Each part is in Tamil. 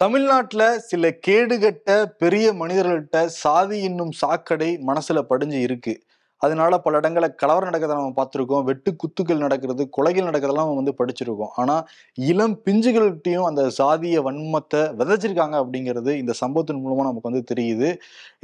தமிழ்நாட்டில் சில கேடுகட்ட பெரிய மனிதர்கள்ட்ட சாதி என்னும் சாக்கடை மனசுல படிஞ்சு இருக்கு. அதனால பல இடங்களில் கலவரம் நடக்கிறத நம்ம பார்த்துருக்கோம். வெட்டு குத்துக்கள் நடக்கிறது கொலைகள் நடக்கிறதெல்லாம் நம்ம வந்து படிச்சிருக்கோம். ஆனால் இளம் பிஞ்சுகள்கிட்டையும் அந்த சாதிய வன்மத்தை விதைச்சிருக்காங்க அப்படிங்கிறது இந்த சம்பவத்தின் மூலமாக நமக்கு வந்து தெரியுது.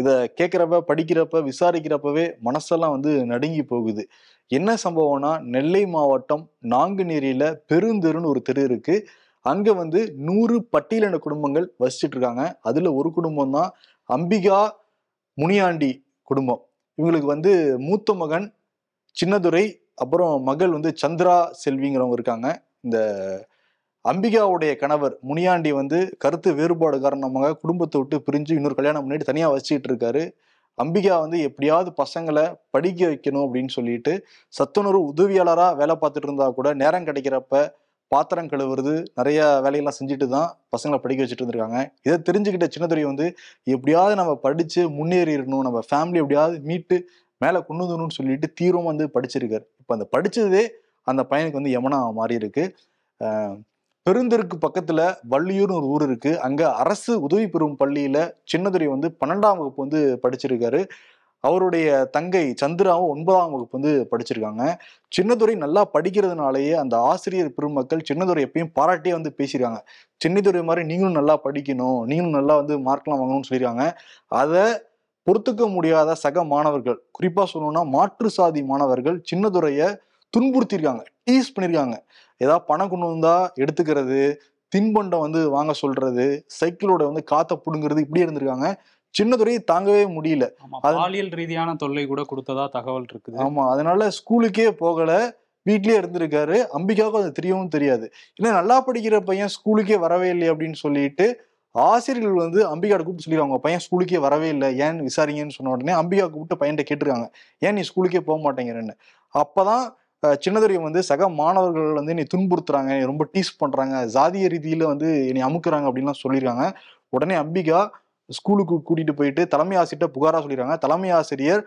இதை கேட்குறப்ப படிக்கிறப்ப விசாரிக்கிறப்பவே மனசெல்லாம் வந்து நடுங்கி போகுது. என்ன சம்பவம்னா நெல்லை மாவட்டம் நாங்குநேரியில் பெருந்தெருன்னு ஒரு தெரு இருக்குது அங்க வந்து நூறு பட்டியலின குடும்பங்கள் வசிச்சுட்டு இருக்காங்க அதுல ஒரு குடும்பம் தான் அம்பிகா முனியாண்டி குடும்பம். இவங்களுக்கு வந்து மூத்த மகன் சின்னதுரை அப்புறம் மகள் வந்து சந்திரா செல்விங்கிறவங்க இருக்காங்க. இந்த அம்பிகாவுடைய கணவர் முனியாண்டி வந்து கருத்து வேறுபாடு காரணமாக குடும்பத்தை விட்டு பிரிஞ்சு இன்னொரு கல்யாணம் பண்ணிட்டு தனியாக வச்சுக்கிட்டு இருக்காரு அம்பிகா வந்து எப்படியாவது பசங்களை படிக்க வைக்கணும் அப்படின்னு சொல்லிட்டு சத்துணர்வு உதவியாளராக வேலை பார்த்துட்டு இருந்தா கூட நேரம் கிடைக்கிறப்ப பாத்திரம் கழுவுறது நிறைய வேலையெல்லாம் செஞ்சுட்டு தான் பசங்களை படிக்க வச்சுட்டு இருந்திருக்காங்க. இதை தெரிஞ்சுக்கிட்ட சின்னதுரை வந்து எப்படியாவது நம்ம படித்து முன்னேறிடணும் நம்ம ஃபேமிலி எப்படியாவது மீட்டு மேலே கொண்டு வந்துடணும்னு சொல்லிட்டு தீவிரமாக வந்து படிச்சிருக்காரு. இப்போ அந்த படித்ததே அந்த பையனுக்கு வந்து யமனா மாறி இருக்கு. பெருந்தெருக்கு பக்கத்துல வள்ளியூர்னு ஒரு ஊர் இருக்கு. அங்க அரசு உதவி பெறும் பள்ளியில சின்னதுரை வந்து பன்னெண்டாம் வகுப்பு வந்து படிச்சிருக்காரு. அவருடைய தங்கை சந்திராவும் ஒன்பதாம் வகுப்பு வந்து படிச்சிருக்காங்க. சின்னதுரை நல்லா படிக்கிறதுனாலயே அந்த ஆசிரியர் பெருமக்கள் சின்னதுரை எப்பயும் பாராட்டியே வந்து பேசியிருக்காங்க. சின்னதுரை மாதிரி நீங்களும் நல்லா படிக்கணும் நீங்களும் நல்லா வந்து மார்க்லாம் வாங்கணும்னு சொல்லியிருக்காங்க. அதை பொறுத்துக்க முடியாத சக மாணவர்கள் குறிப்பா சொல்லணும்னா மாற்று சாதி மாணவர்கள் சின்னதுரைய துன்புறுத்திருக்காங்க டீஸ் பண்ணியிருக்காங்க. ஏதாவது பணம் கொண்டு வந்தா எடுத்துக்கிறது தின்பண்டம் வந்து வாங்க சொல்றது சைக்கிளோட வந்து காத்த புடுங்கிறது இப்படி இருந்திருக்காங்க. சின்னதுரையை தாங்கவே முடியல. பாலியல் ரீதியான தொல்லை கூட கொடுத்ததா தகவல் இருக்குது. ஆமா அதனால ஸ்கூலுக்கே போகல. வீட்லயே இருந்திருக்காரு. அம்பிகாவுக்கும் அது தெரியவும் தெரியாது. இல்லை நல்லா படிக்கிற பையன் ஸ்கூலுக்கே வரவே இல்லை அப்படின்னு சொல்லிட்டு ஆசிரியர்கள் வந்து அம்பிகாட்ட கூப்பிட்டு சொல்லிடுவாங்க. பையன் ஸ்கூலுக்கே வரவே இல்லை. ஏன் விசாரிங்கன்னு சொன்ன உடனே அம்பிகா கூப்பிட்டு பையன்கிட்ட கேட்டிருக்காங்க. ஏன் நீ ஸ்கூலுக்கே போக மாட்டேங்கிறன்னு? அப்பதான் சின்னதுரை வந்து சக மாணவர்கள் வந்து என்னை துன்புறுத்துறாங்க. ரொம்ப டீஸ் பண்றாங்க. ஜாதிய ரீதியில வந்து என்னை அமுக்குறாங்க அப்படின்லாம் சொல்லியிருக்காங்க. உடனே அம்பிகா ஸ்கூலுக்கு கூட்டிட்டு போயிட்டு தலைமை ஆசிரியர்கிட்ட புகாரா சொல்லிடுறாங்க தலைமை ஆசிரியர்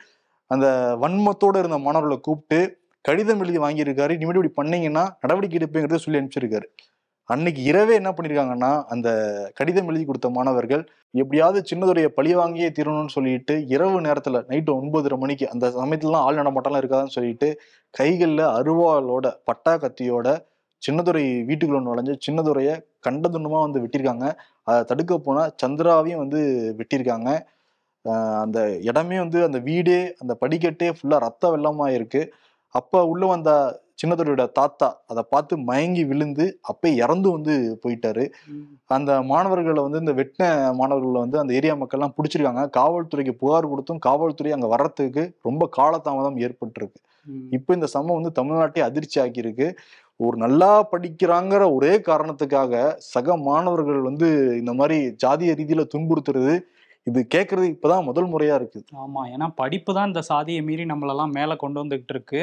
அந்த வன்மத்தோடு இருந்த மாணவர்களை கூப்பிட்டு கடிதம் எழுதி வாங்கியிருக்காரு. இனிமேல் இப்படி பண்ணீங்கன்னா நடவடிக்கை எடுப்பேங்கிறத சொல்லி அனுப்பிச்சிருக்காரு. அன்னைக்கு இரவே என்ன பண்ணியிருக்காங்கன்னா அந்த கடிதம் எழுதி கொடுத்த மாணவர்கள் எப்படியாவது சின்னதுடைய பழி வாங்கியே தீரணும்னு சொல்லிட்டு இரவு நேரத்தில் நைட்டு ஒன்பதரை மணிக்கு அந்த சமயத்துலலாம் ஆள் நடமாட்டம்லாம் இருக்காதுன்னு சொல்லிட்டு கைகளில் அருவாளோட பட்டா கத்தியோட சின்னதுரை வீட்டுக்குள்ள நுழைஞ்சு சின்னதுரைய கண்டதுண்டமா வந்து வெட்டியிருக்காங்க. அதை தடுக்க போனா சந்திராவையும் வந்து வெட்டியிருக்காங்க. அந்த இடமே வந்து அந்த வீடே அந்த படிக்கட்டே ஃபுல்லா ரத்த வெள்ளமா இருக்கு. அப்ப உள்ள வந்த சின்னதுரையோட தாத்தா அதை பார்த்து மயங்கி விழுந்து அப்ப இறந்து வந்து போயிட்டாரு. அந்த மாணவர்களை வந்து இந்த வெட்டின மாணவர்களை வந்து அந்த ஏரியா மக்கள்லாம் பிடிச்சிருக்காங்க. காவல்துறைக்கு புகார் கொடுத்தும் காவல்துறை அங்க வர்றதுக்கு ரொம்ப காலதாமதம் ஏற்பட்டிருக்கு. இப்போ இந்த சம்பவம் வந்து தமிழ்நாட்டை அதிர்ச்சி ஆக்கியிருக்கு ஒரு நல்லா படிக்கிறாங்கிற ஒரே காரணத்துக்காக சக மாணவர்கள் வந்து இந்த மாதிரி ஜாதிய ரீதியில துன்புறுத்துறது இது கேட்கறது இப்பதான் முதல் முறையா இருக்கு ஆமா ஏன்னா படிப்பு தான் இந்த சாதியை மீறி நம்மளெல்லாம் மேலே கொண்டு வந்துகிட்டு இருக்கு.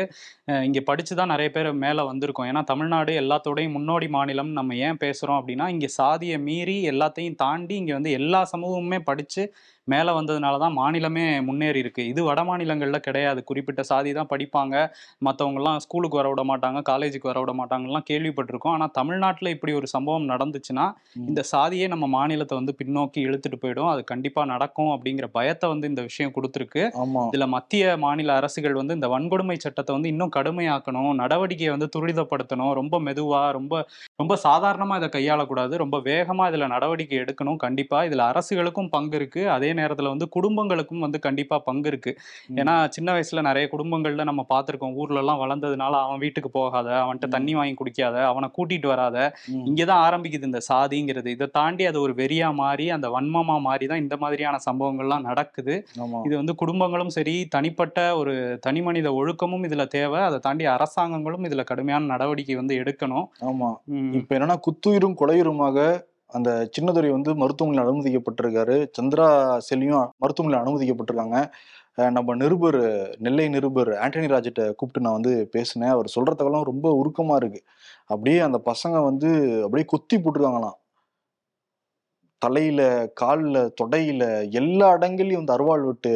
இங்க படிச்சுதான் நிறைய பேர் மேலே வந்திருக்கோம். ஏன்னா தமிழ்நாடு எல்லாத்தோடையும் முன்னோடி மாநிலம் நம்ம ஏன் பேசுறோம் அப்படின்னா இங்க சாதியை மீறி எல்லாத்தையும் தாண்டி இங்க வந்து எல்லா சமூகமுமே படிச்சு மேலே வந்ததுனால தான் மாநிலமே முன்னேறி இருக்கு. இது வட மாநிலங்கள்ல கிடையாது. குறிப்பிட்ட சாதி தான் படிப்பாங்க. மற்றவங்கலாம் ஸ்கூலுக்கு வர விட மாட்டாங்க. காலேஜுக்கு வர விட மாட்டாங்கலாம் கேள்விப்பட்டிருக்கோம். ஆனால் தமிழ்நாட்டில் இப்படி ஒரு சம்பவம் நடந்துச்சுன்னா. இந்த சாதியே நம்ம மாநிலத்தை வந்து பின்னோக்கி இழுத்துட்டு போயிடும். அது கண்டிப்பா நடக்கும் அப்படிங்கிற பயத்தை வந்து இந்த விஷயம் கொடுத்துருக்கு. இதுல மத்திய மாநில அரசுகள் வந்து இந்த வன்கொடுமை சட்டத்தை வந்து இன்னும் கடுமையாக்கணும் நடவடிக்கையை வந்து துரிதப்படுத்தணும் ரொம்ப மெதுவா ரொம்ப ரொம்ப சாதாரணமா இதை கையாளக்கூடாது. ரொம்ப வேகமா இதுல நடவடிக்கை எடுக்கணும். கண்டிப்பா இதுல அரசுகளுக்கும் பங்கு இருக்கு. அதே நேரத்துல வந்து குடும்பங்களுக்கும் வந்து கண்டிப்பா பங்கு இருக்கு. ம். ஏன்னா சின்ன வயசுல நிறைய குடும்பங்கள்ல நம்ம பார்த்திருக்கோம். ஊர்ல எல்லாம் வளர்ந்ததுனால அவன் வீட்டுக்கு போகாத அவன்கிட்ட. தண்ணி வாங்கி குடிக்காத அவனை கூட்டிட்டு வராத. ம். இங்கதான் ஆரம்பிக்குது இந்த சாதிங்கிறது. இதை தாண்டி அது ஒரு வெறியா மாறி அந்த வன்மமா மாறி தான் இந்த மாதிரியான சம்பவங்கள்லாம் நடக்குது. இது வந்து குடும்பங்களும் சரி தனிப்பட்ட ஒரு தனி மனித ஒழுக்கமும் இதுல தேவை. அதை தாண்டி அரசாங்கங்களும் இதுல கடுமையான நடவடிக்கை வந்து எடுக்கணும். ஆமா. உம் இப்ப என்னன்னா குத்துயிரும் கொலையுருமாக அந்த சின்னதுரை வந்து மருத்துவமனையில் அனுமதிக்கப்பட்டிருக்காரு. சந்திரா செல்வியும் மருத்துவமனையில் அனுமதிக்கப்பட்டிருக்காங்க. நம்ம நிருபர் நெல்லை நிருபர் ஆண்டனி ராஜிட்ட கூப்பிட்டு நான் வந்து பேசினேன். அவர் சொல்ற தகவலாம் ரொம்ப உருக்கமா இருக்கு. அப்படியே அந்த பசங்க வந்து அப்படியே குத்தி போட்டிருக்காங்களாம். தலையில கால்ல தொடையில எல்லா இடங்கள்லயும் வந்து அருவாள் வெட்டு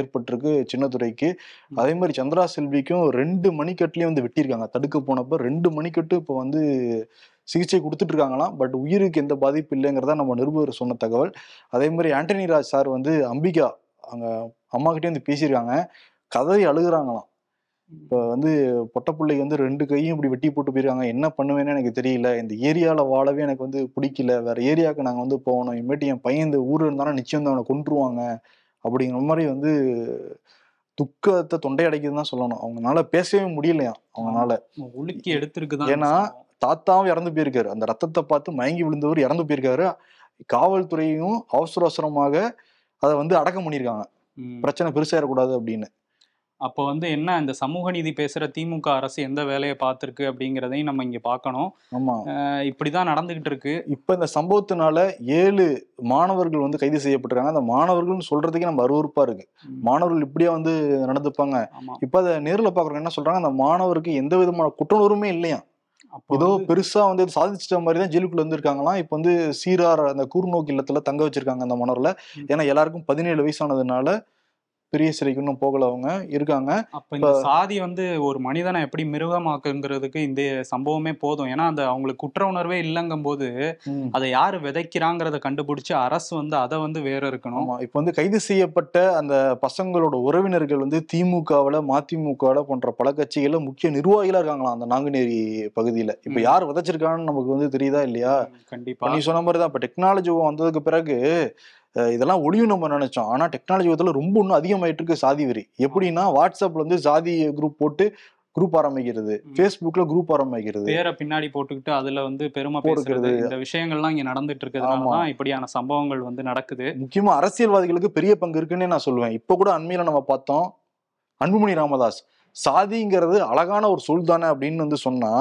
ஏற்பட்டிருக்கு சின்னதுரைக்கு. அதே மாதிரி சந்திரா செல்விக்கும் ரெண்டு மணிக்கட்டுலயும் வந்து வெட்டியிருக்காங்க. தடுக்க போனப்ப ரெண்டு மணிக்கட்டு இப்போ வந்து சிகிச்சை கொடுத்துட்டு இருக்காங்களாம் பட் உயிருக்கு எந்த பாதிப்பு இல்லைங்கிறத நம்ம நிருபர் சொன்ன தகவல். அதே மாதிரி ஆண்டனி ராஜ் சார் வந்து அம்பிகா அங்க அம்மா கிட்டே வந்து பேசியிருக்காங்க. கதறி அழுகுறாங்களாம். இப்போ வந்து பொட்டப்பிள்ளைக்கு வந்து ரெண்டு கையும் இப்படி வெட்டி போட்டு போயிருக்காங்க. என்ன பண்ணுவேன்னு எனக்கு தெரியல. இந்த ஏரியாவில் வாழவே எனக்கு வந்து பிடிக்கல. வேற ஏரியாவுக்கு நாங்கள் வந்து போகணும். இனிமேட்டு என் பையன் இந்த ஊர் இருந்தாலும் நிச்சயம் வந்து அவனை கொன்றுவாங்க அப்படிங்கிற மாதிரி வந்து துக்கத்தை தொண்டை அடைக்குதுன்னு தான் சொல்லணும். அவங்களால பேசவே முடியலையாம். அவங்கனால. உலுக்கி எடுத்திருக்குதான் ஏன்னா, தாத்தாவும் இறந்து போயிருக்காரு. அந்த ரத்தத்தை பார்த்து மயங்கி விழுந்தவர் இறந்து போயிருக்காரு. காவல்துறையும் அவசர அவசரமாக அதை வந்து அடக்கம் பண்ணியிருக்காங்க. பிரச்சனை பெருசாயிடக்கூடாது அப்படின்னு. அப்போ வந்து என்ன இந்த சமூக நீதி பேசுற திமுக அரசு எந்த வேலையை பார்த்திருக்கு அப்படிங்கிறதையும் நம்ம இங்க பார்க்கணும். ஆமா. இப்படிதான் நடந்துகிட்டு இருக்கு. இப்ப இந்த சம்பவத்தினால ஏழு மாணவர்கள் வந்து கைது செய்யப்பட்டிருக்காங்க. அந்த மாணவர்கள்னு சொல்றதுக்கே நம்ம அருவருப்பா இருக்கு. மாணவர்கள் இப்படியா வந்து நடந்துப்பாங்க. இப்ப அதை நேர்ல பாக்குறவங்க என்ன சொல்றாங்க? அந்த மாணவருக்கு எந்த விதமான குற்றணுறுமே இல்லையா ஏதோ பெருசா வந்து சாதிச்சிட்ட மாதிரி தான் ஜெயிலுக்குள்ள இருந்திருக்காங்களாம் இப்ப வந்து சீரார் அந்த கூர்நோக்கு இல்லத்துல தங்க வச்சிருக்காங்க அந்த மாணவர்ல ம். ஏன்னா எல்லாருக்கும் பதினேழு வயசானதுனால பெரிய சிறைக்கு இன்னும் போகல அவங்க. இருக்காங்க. அப்ப இந்த சாதி வந்து ஒரு மனிதனை எப்படி மிருகமாக்குங்கிறதுக்கு இந்த சம்பவமே போதும். ஏன்னா அந்த அவங்களுக்கு குற்ற உணர்வே இல்லைங்கும் போது. அதை யாரு விதைக்கிறாங்கிறத கண்டுபிடிச்சு அரசு வந்து அதை வந்து வேற இருக்கணும். இப்ப வந்து கைது செய்யப்பட்ட அந்த பசங்களோட உறவினர்கள் வந்து திமுகவுல மதிமுகவுல போன்ற பல கட்சிகள்ல முக்கிய நிர்வாகிகளா இருக்காங்களாம் அந்த நாங்குநேரி பகுதியில. இப்ப. யார் விதைச்சிருக்காங்கன்னு நமக்கு வந்து தெரியுதா இல்லையா? கண்டிப்பா. நீ சொன்ன மாதிரி தான் இப்ப டெக்னாலஜி வந்ததுக்கு பிறகு இதெல்லாம் ஒளியும் நம்ம நினைச்சோம். ஆனா டெக்னாலஜி யுகத்துல ரொம்ப இன்னும் அதிகமாயிட்டு இருக்கு சாதி வெறி. எப்படின்னா வாட்ஸ்அப்ல வந்து சாதி குரூப் போட்டு குரூப் ஆரம்பிக்கிறது. ஃபேஸ்புக்ல குரூப் ஆரம்பிக்கிறது. பேரை பின்னாடி போட்டுக்கிட்டு அதுல வந்து பெருமை. பேசுறது இந்த விஷயங்கள்லாம் இங்க நடந்துட்டு இருக்கிறதுனால ஆமா. தான் இப்படியான சம்பவங்கள் வந்து நடக்குது. முக்கியமா அரசியல்வாதிகளுக்கு பெரிய பங்கு இருக்குன்னே நான் சொல்லுவேன். இப்ப கூட அண்மையில நம்ம பார்த்தோம் அன்புமணி ராமதாஸ். சாதிங்கிறது அழகான ஒரு சொல் தானே அப்படின்னு வந்து சொன்னா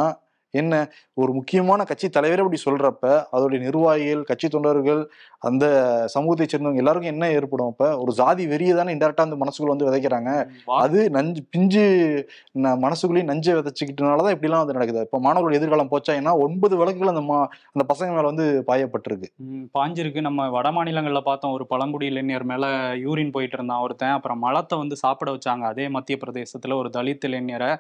என்ன? ஒரு முக்கியமான கட்சி தலைவரே அப்படி சொல்றப்ப அதோடைய நிர்வாகிகள் கட்சி தொண்டர்கள் அந்த சமூகத்தை சேர்ந்தவங்க எல்லாருக்கும் என்ன ஏற்படும்? அப்ப ஒரு ஜாதி வெறியை தானே இன்டெரக்டா அந்த மனசுக்குள்ள வந்து விதைக்கிறாங்க. அது நஞ்சு பிஞ்சு மனசுக்குள்ளேயும் நஞ்சை விதைச்சுக்கிட்டனாலதான் இப்படிலாம் வந்து நடக்குது. இப்ப மாணவர்கள் எதிர்காலம் போச்சா ஏன்னா ஒன்பது வழக்குகள் அந்த மா அந்த பசங்க மேல வந்து பாயப்பட்டிருக்கு. பாஞ்சிருக்கு. நம்ம வட மாநிலங்கள்ல பார்த்தோம் ஒரு பழங்குடி இளைஞர் மேல யூரின் போயிட்டு இருந்தான் ஒருத்தன். அப்புறம் மலத்தை வந்து சாப்பிட வச்சாங்க. அதே மத்திய பிரதேசத்துல ஒரு தலித் இளைஞரை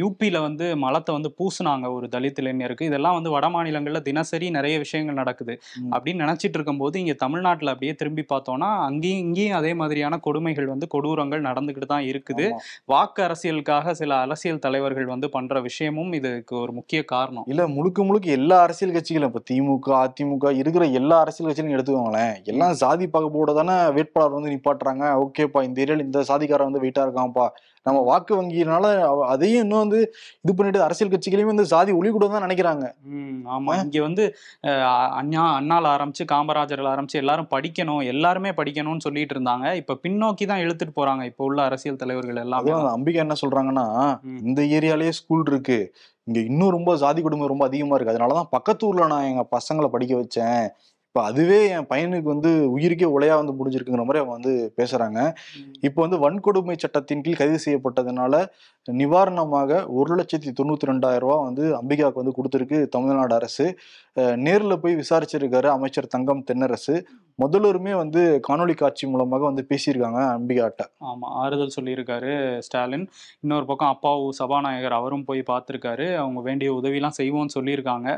யூபியில வந்து மலத்தை வந்து பூசுனாங்க. ஒரு தலித் இளைஞருக்கு. இதெல்லாம் வந்து வட மாநிலங்கள்ல தினசரி நிறைய விஷயங்கள் நடக்குது. அப்படின்னு நினைச்சிட்டு இருக்கும்போது இங்க தமிழ்நாட்டுல அப்படியே திரும்பி பார்த்தோம்னா அங்கேயும் இங்கேயும் அதே மாதிரியான கொடுமைகள் வந்து கொடூரங்கள் நடந்துகிட்டு தான் இருக்குது. வாக்கு அரசியலுக்காக சில அரசியல் தலைவர்கள் வந்து பண்ற விஷயமும் இதுக்கு ஒரு முக்கிய காரணம். இல்ல முழுக்க முழுக்க எல்லா அரசியல் கட்சிகளும் இப்ப திமுக அதிமுக இருக்கிற எல்லா அரசியல் கட்சிகளும் எடுத்துக்கோங்களேன். எல்லாம் சாதி பாகுபாடோட தானே வேட்பாளர் வந்து நிப்பாட்டுறாங்க. ஓகேப்பா இந்த ஏரியால இந்த சாதிக்காரன் வந்து வெயிட்டா இருக்கான்ப்பா. நம்ம வாக்கு வங்கியினால அதையும் இன்னும் வந்து இது பண்ணிட்டு அரசியல் கட்சிகளையும் வந்து சாதி ஒளி கூட தான் நினைக்கிறாங்க. ஆமா. இங்க வந்து அண்ணா அண்ணால ஆரம்பிச்சு காமராஜர்ல ஆரம்பிச்சு எல்லாரும் படிக்கணும் எல்லாருமே படிக்கணும்னு சொல்லிட்டு இருந்தாங்க. இப்ப பின்னோக்கி தான் இழுத்துட்டு போறாங்க. இப்ப உள்ள அரசியல் தலைவர்கள் எல்லாமே அம்பிகா என்ன சொல்றாங்கன்னா. இந்த ஏரியாலயே ஸ்கூல் இருக்கு. இங்க இன்னும் ரொம்ப சாதி கொடுமை ரொம்ப அதிகமா இருக்கு. அதனாலதான் பக்கத்து ஊர்ல நான் எங்க பசங்களை படிக்க வச்சேன். இப்ப அதுவே என் பையனுக்கு வந்து உயிருக்கே உலையா வந்து முடிஞ்சிருக்குங்கிற மாதிரி அவங்க வந்து பேசுறாங்க. இப்போ வந்து வன்கொடுமை சட்டத்தின் கீழ் கைது செய்யப்பட்டதுனால நிவாரணமாக ஒரு லட்சத்தி தொண்ணூத்தி ரெண்டாயிரம் ரூபாய் வந்து அம்பிகாவுக்கு வந்து கொடுத்துருக்கு தமிழ்நாடு அரசு நேர்ல போய் விசாரிச்சிருக்காரு அமைச்சர் தங்கம் தென்னரசு. முதல்வருமே வந்து காணொளி காட்சி மூலமாக வந்து பேசியிருக்காங்க அம்பிகாட்ட. ஆமா ஆறுதல் சொல்லியிருக்காரு ஸ்டாலின். இன்னொரு பக்கம் அப்பாவு சபாநாயகர் அவரும் போய் பார்த்திருக்காரு. அவங்க வேண்டிய உதவிலாம் செய்வோம்னு சொல்லியிருக்காங்க.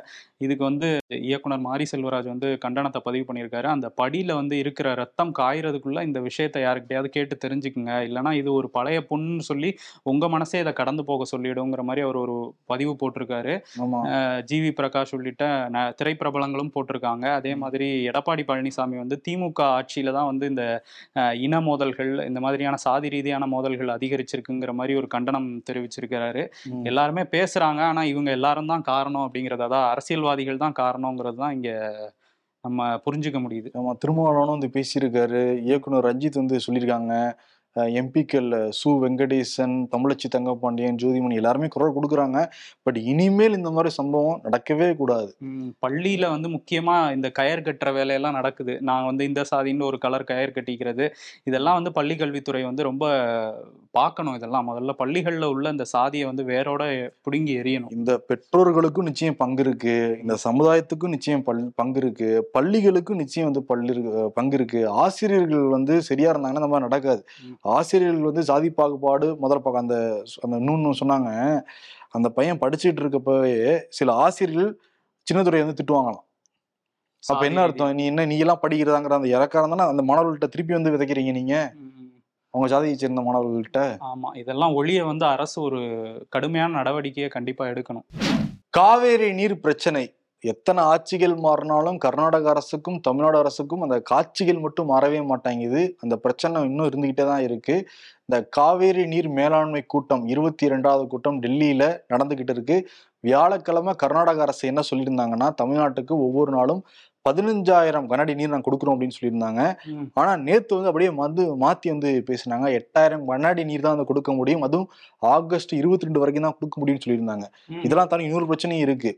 இதுக்கு வந்து இயக்குனர் மாரி செல்வராஜ் வந்து கண்டனத்தை பதிவு பண்ணியிருக்காரு. அந்த படியில வந்து இருக்கிற ரத்தம் காயறதுக்குள்ள இந்த விஷயத்தை யாருக்கிட்டையாவது கேட்டு தெரிஞ்சுக்குங்க. இல்லைன்னா இது ஒரு பழைய பொண்ணுன்னு சொல்லி உங்க மனசே இதை கடந்து போக சொல்லிடுங்கிற மாதிரி அவர் ஒரு பதிவு போட்டிருக்காரு. ஜிவி பிரகாஷ் உள்ளிட்ட திரைப்பிரபலங்களும் போட்டிருக்காங்க. அதே மாதிரி எடப்பாடி பழனிசாமி வந்து திமுக ஆட்சியில தான் வந்து இந்த இன மோதல்கள் இந்த மாதிரியான சாதி ரீதியான மோதல்கள் அதிகரிச்சிருக்குங்கிற மாதிரி ஒரு கண்டனம் தெரிவிச்சிருக்கிறாரு. எல்லாருமே பேசுறாங்க. ஆனா இவங்க எல்லாரும் தான் காரணம் அப்படிங்கறத தான் அரசியல்வாதிகள் தான் காரணங்கிறது தான் இங்க நம்ம புரிஞ்சுக்க முடியுது. ஆமா திருமாவளவனும் வந்து பேசியிருக்காரு. இயக்குனர் ரஞ்சித் வந்து சொல்லியிருக்காங்க. எம்பிக்கள் சு வெங்கடேசன் தமிழச்சி தங்கப்பாண்டியன் ஜோதிமணி எல்லாருமே குரல் கொடுக்குறாங்க. பட் இனிமேல் இந்த மாதிரி சம்பவம் நடக்கவே கூடாது. பள்ளியில் வந்து முக்கியமாக இந்த கயர் கட்டுற வேலையெல்லாம் நடக்குது. நான் வந்து இந்த சாதின்னு ஒரு கலர் கயர் கட்டிக்கிறது. இதெல்லாம் வந்து பள்ளி கல்வித்துறை வந்து ரொம்ப பார்க்கணும் இதெல்லாம். முதல்ல பள்ளிகள்ல உள்ள இந்த சாதியை வந்து வேரோட பிடுங்கி எறியணும். இந்த பெற்றோர்களுக்கும் நிச்சயம் பங்கு இருக்கு. இந்த சமுதாயத்துக்கும் நிச்சயம் பல் பங்கு இருக்கு. பள்ளிகளுக்கும் நிச்சயம் வந்து பள்ளி பங்கு இருக்கு. ஆசிரியர்கள் வந்து சரியா இருந்தாங்கன்னா இந்த மாதிரி நடக்காது. ஆசிரியர்கள் வந்து சாதி பாகுபாடு முதல்ல பார்க்க அந்த அந்த இன்னொன்னு சொன்னாங்க. அந்த பையன் படிச்சுட்டு இருக்கப்பவே சில ஆசிரியர்கள் சின்னதுரை வந்து திட்டுவாங்களாம். அப்ப என்ன அர்த்தம்? நீ என்ன நீ எல்லாம் படிக்கிறதாங்கிற அந்த இறக்காரம் தானே அந்த மாணவர்கள்ட்ட திருப்பி வந்து விதைக்கிறீங்க நீங்க? அவங்க ஜாதியை சேர்ந்த மாணவர்கள்ட்ட ஆமா இதெல்லாம் ஒழிய வந்து அரசு ஒரு கடுமையான நடவடிக்கையை கண்டிப்பா எடுக்கணும். காவேரி நீர் பிரச்சனை. எத்தனை ஆட்சிகள் மாறினாலும் கர்நாடக அரசுக்கும் தமிழ்நாடு அரசுக்கும் அந்த காட்சிகள் மட்டும் மாறவே மாட்டேங்குது. அந்த பிரச்சனை இன்னும் இருந்துகிட்டே தான் இருக்கு. இந்த காவேரி நீர் மேலாண்மை கூட்டம் இருபத்தி இரண்டாவது கூட்டம் டெல்லியில நடந்துகிட்டு இருக்கு. வியாழக்கிழமை கர்நாடக அரசு என்ன சொல்லியிருந்தாங்கன்னா தமிழ்நாட்டுக்கு ஒவ்வொரு நாளும் பதினஞ்சாயிரம் கனஅடி நீர் நாங்கள் கொடுக்குறோம் அப்படின்னு சொல்லியிருந்தாங்க. ஆனா நேத்து வந்து அப்படியே வந்து மாத்தி வந்து பேசினாங்க. எட்டாயிரம் கண்ணாடி நீர் தான் வந்து கொடுக்க முடியும். அதுவும் ஆகஸ்ட் இருபத்தி ரெண்டு வரைக்கும் தான் கொடுக்க முடியும்னு சொல்லியிருந்தாங்க. இதெல்லாம் தாண்டி இன்னொரு பிரச்சனையும் இருக்கு.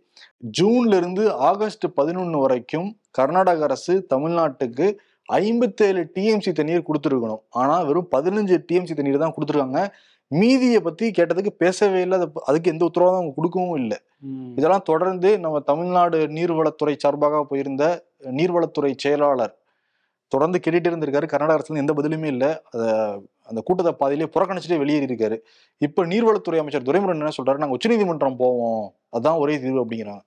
ஜூன்ல இருந்து ஆகஸ்ட் பதினொன்னு வரைக்கும் கர்நாடக அரசு தமிழ்நாட்டுக்கு ஐம்பத்தேழு டிஎம்சி தண்ணீர் கொடுத்துருக்கணும். ஆனா வெறும் பதினஞ்சு டிஎம்சி தண்ணீர் தான் கொடுத்துருக்காங்க. மீதியை பத்தி கேட்டதுக்கு பேசவே இல்லை. அது- அதுக்கு எந்த உத்தரவாதம் அவங்க கொடுக்கவும் இல்லை. இதெல்லாம் தொடர்ந்து நம்ம தமிழ்நாடு நீர்வளத்துறை சார்பாக போயிருந்த நீர்வளத்துறை செயலாளர் தொடர்ந்து கேட்டுட்டு இருந்திருக்காரு. கர்நாடக அரசுல எந்த பதிலுமே இல்லை. அத அந்த கூட்டத்தை பாதியிலே புறக்கணிச்சுட்டு வெளியேறி இருக்காரு இப்ப நீர்வளத்துறை அமைச்சர் துரைமுருகன் என்ன சொல்றாரு? நாங்க உச்சநீதிமன்றம் போவோம். அதான் ஒரே தீர்வு அப்படிங்கிறாங்க.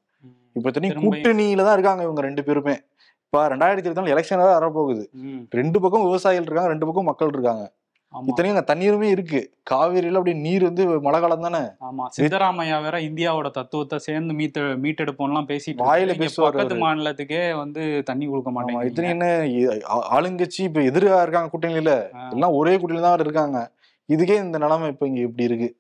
இப்ப தனி கூட்டணியில தான் இருக்காங்க இவங்க ரெண்டு பேருமே. இப்ப ரெண்டாயிரத்தி இருபத்தி நாலு எலெக்ஷன் தான் வரப்போகுது. ரெண்டு பக்கம் விவசாயிகள் இருக்காங்க ரெண்டு பக்கம் மக்கள் இருக்காங்க. இத்தனையும் அங்க தண்ணீருமே இருக்கு. காவிரியில அப்படி நீர் வந்து மழை காலம் தானே? ஆமா. சித்தராமையா வேற இந்தியாவோட தத்துவத்தை சேர்ந்து மீட்டு மீட்டெடுப்போம்லாம் பேசிட்டு வாயில பக்கத்து. மாநிலத்துக்கே வந்து தண்ணி கொடுக்க ஆமா, மாட்டேங்குது. இத்தனை என்ன ஆளுங்கட்சி இப்ப எதிரா இருக்காங்க கூட்டணியில. எல்லாம் ஒரே கூட்டணியில தான் இருக்காங்க. இதுக்கே இந்த நிலைமை இப்ப இங்க இப்படி இருக்கு.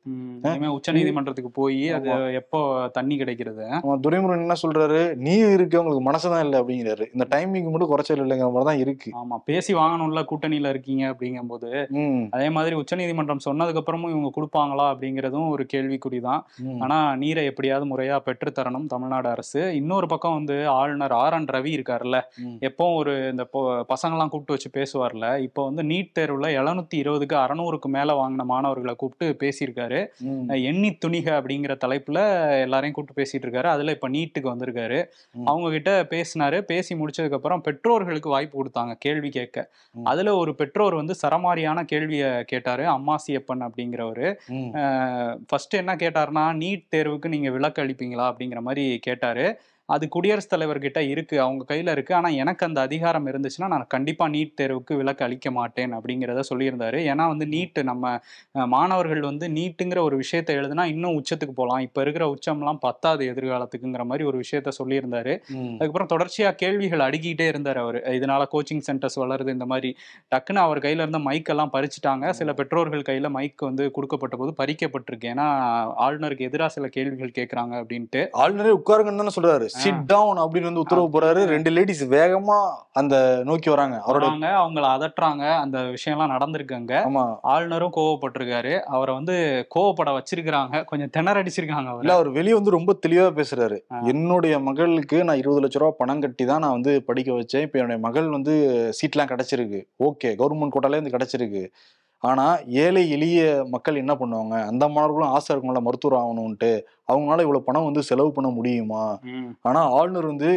உச்ச நீதிமன்றத்துக்கு போய் அது எப்போ தண்ணி கிடைக்கிறது. துரைமுருகன் என்ன சொல்றாரு? நீர் இருக்கு உங்களுக்கு மனசுதான் இல்லை அப்படிங்கிறாரு. இந்த டைமிங் மட்டும் குறைச்சல் இல்லைங்கிற மாதிரி தான் இருக்கு. ஆமா பேசி வாங்கணும்ல கூட்டணியில இருக்கீங்க அப்படிங்கும்போது. அதே மாதிரி உச்சநீதிமன்றம் சொன்னதுக்கு அப்புறமும் இவங்க கொடுப்பாங்களா அப்படிங்கிறதும் ஒரு கேள்விக்குறி தான் ம். ஆனா நீரை எப்படியாவது முறையா பெற்று தரணும் தமிழ்நாடு அரசு. இன்னொரு பக்கம் வந்து ஆளுநர் ஆர் என் ரவி இருக்காருல்ல. ம். எப்பவும் ஒரு இந்த பொ- பசங்கெல்லாம் கூப்பிட்டு வச்சு பேசுவார்ல. இப்போ வந்து நீட் தேர்வுல எழுநூத்தி இருபதுக்கு அறநூறுக்கு மேல வாங்கின மாணவர்களை கூப்பிட்டு பேசியிருக்காரு. எண்ணி துணிக அப்படிங்கிற தலைப்புல எல்லாரையும் கூப்பிட்டு பேசிட்டு இருக்காரு அதுல இப்ப நீட்டுக்கு வந்திருக்காரு. அவங்க கிட்ட பேசினாரு. பேசி முடிச்சதுக்கு அப்புறம் பெற்றோர்களுக்கு வாய்ப்பு கொடுத்தாங்க கேள்வி கேட்க. அதுல ஒரு பெற்றோர் வந்து சரமாரியான கேள்வியை கேட்டாரு அம்மாசியப்பன் அப்படிங்கிறவரு. ஃபர்ஸ்ட் என்ன கேட்டாருன்னா நீட் தேர்வுக்கு நீங்க விலக்கு அளிப்பீங்களா? அப்படிங்கிற மாதிரி கேட்டாரு. அது குடியரசுத் தலைவர்கிட்ட இருக்கு அவங்க கையில இருக்கு. ஆனா எனக்கு அந்த அதிகாரம் இருந்துச்சுன்னா நான் கண்டிப்பா நீட் தேர்வுக்கு விலக்கு அளிக்க மாட்டேன் அப்படிங்கிறத சொல்லியிருந்தாரு. ஏன்னா வந்து நீட் நம்ம மாணவர்கள் வந்து நீட்டுங்கிற ஒரு விஷயத்தை எழுதுனா இன்னும் உச்சத்துக்கு போகலாம். இப்ப இருக்கிற உச்சம்லாம் பத்தாது எதிர்காலத்துக்குங்கிற மாதிரி ஒரு விஷயத்த சொல்லியிருந்தாரு. அதுக்கப்புறம் தொடர்ச்சியா கேள்விகள் அடுக்கிட்டே இருந்தார் அவர். இதனால கோச்சிங் சென்டர்ஸ் வளருது இந்த மாதிரி டக்குன்னு அவர் கையில இருந்த மைக்கெல்லாம் பறிச்சுட்டாங்க. சில பெற்றோர்கள் கையில மைக் வந்து கொடுக்கப்பட்ட போது பறிக்கப்பட்டிருக்கு. ஏன்னா ஆளுநருக்கு எதிராக சில கேள்விகள் கேட்கறாங்க அப்படின்ட்டு. ஆளுநரே உட்காருங்கன்னு தானே சொல்றாரு. சிட் டவுன் அப்படின்னு வந்து உத்தரவு போறாரு. ரெண்டு லேடிஸ் வேகமா அந்த நோக்கி வராங்க. அவரோட அவங்கள அதட்டுறாங்க. அந்த விஷயம்லாம் நடந்திருக்காங்க ஆளுநரும் கோவப்பட்டிருக்காரு. அவரை வந்து கோவப்பட வச்சிருக்கிறாங்க. கொஞ்சம் திணறடிச்சிருக்காங்க இல்ல அவர் வெளியே வந்து ரொம்ப தெளிவா பேசுறாரு. என்னுடைய மகளுக்கு நான் இருபது லட்ச ரூபா பணம் கட்டி தான் நான் வந்து படிக்க வச்சேன். இப்ப என்னுடைய மகள் வந்து சீட்லாம் கிடைச்சிருக்கு. ஓகே கவர்மெண்ட் கோட்டாலே இருந்து கிடைச்சிருக்கு. ஆனா ஏழை எளிய மக்கள் என்ன பண்ணுவாங்க? அந்த மாணவர்களும் ஆசை இருக்கும்ல மருத்துவர் ஆகணும்ட்டு அவங்களால இவ்வளவு பணம் வந்து செலவு பண்ண முடியுமா? ஆனா ஆளுநர் வந்து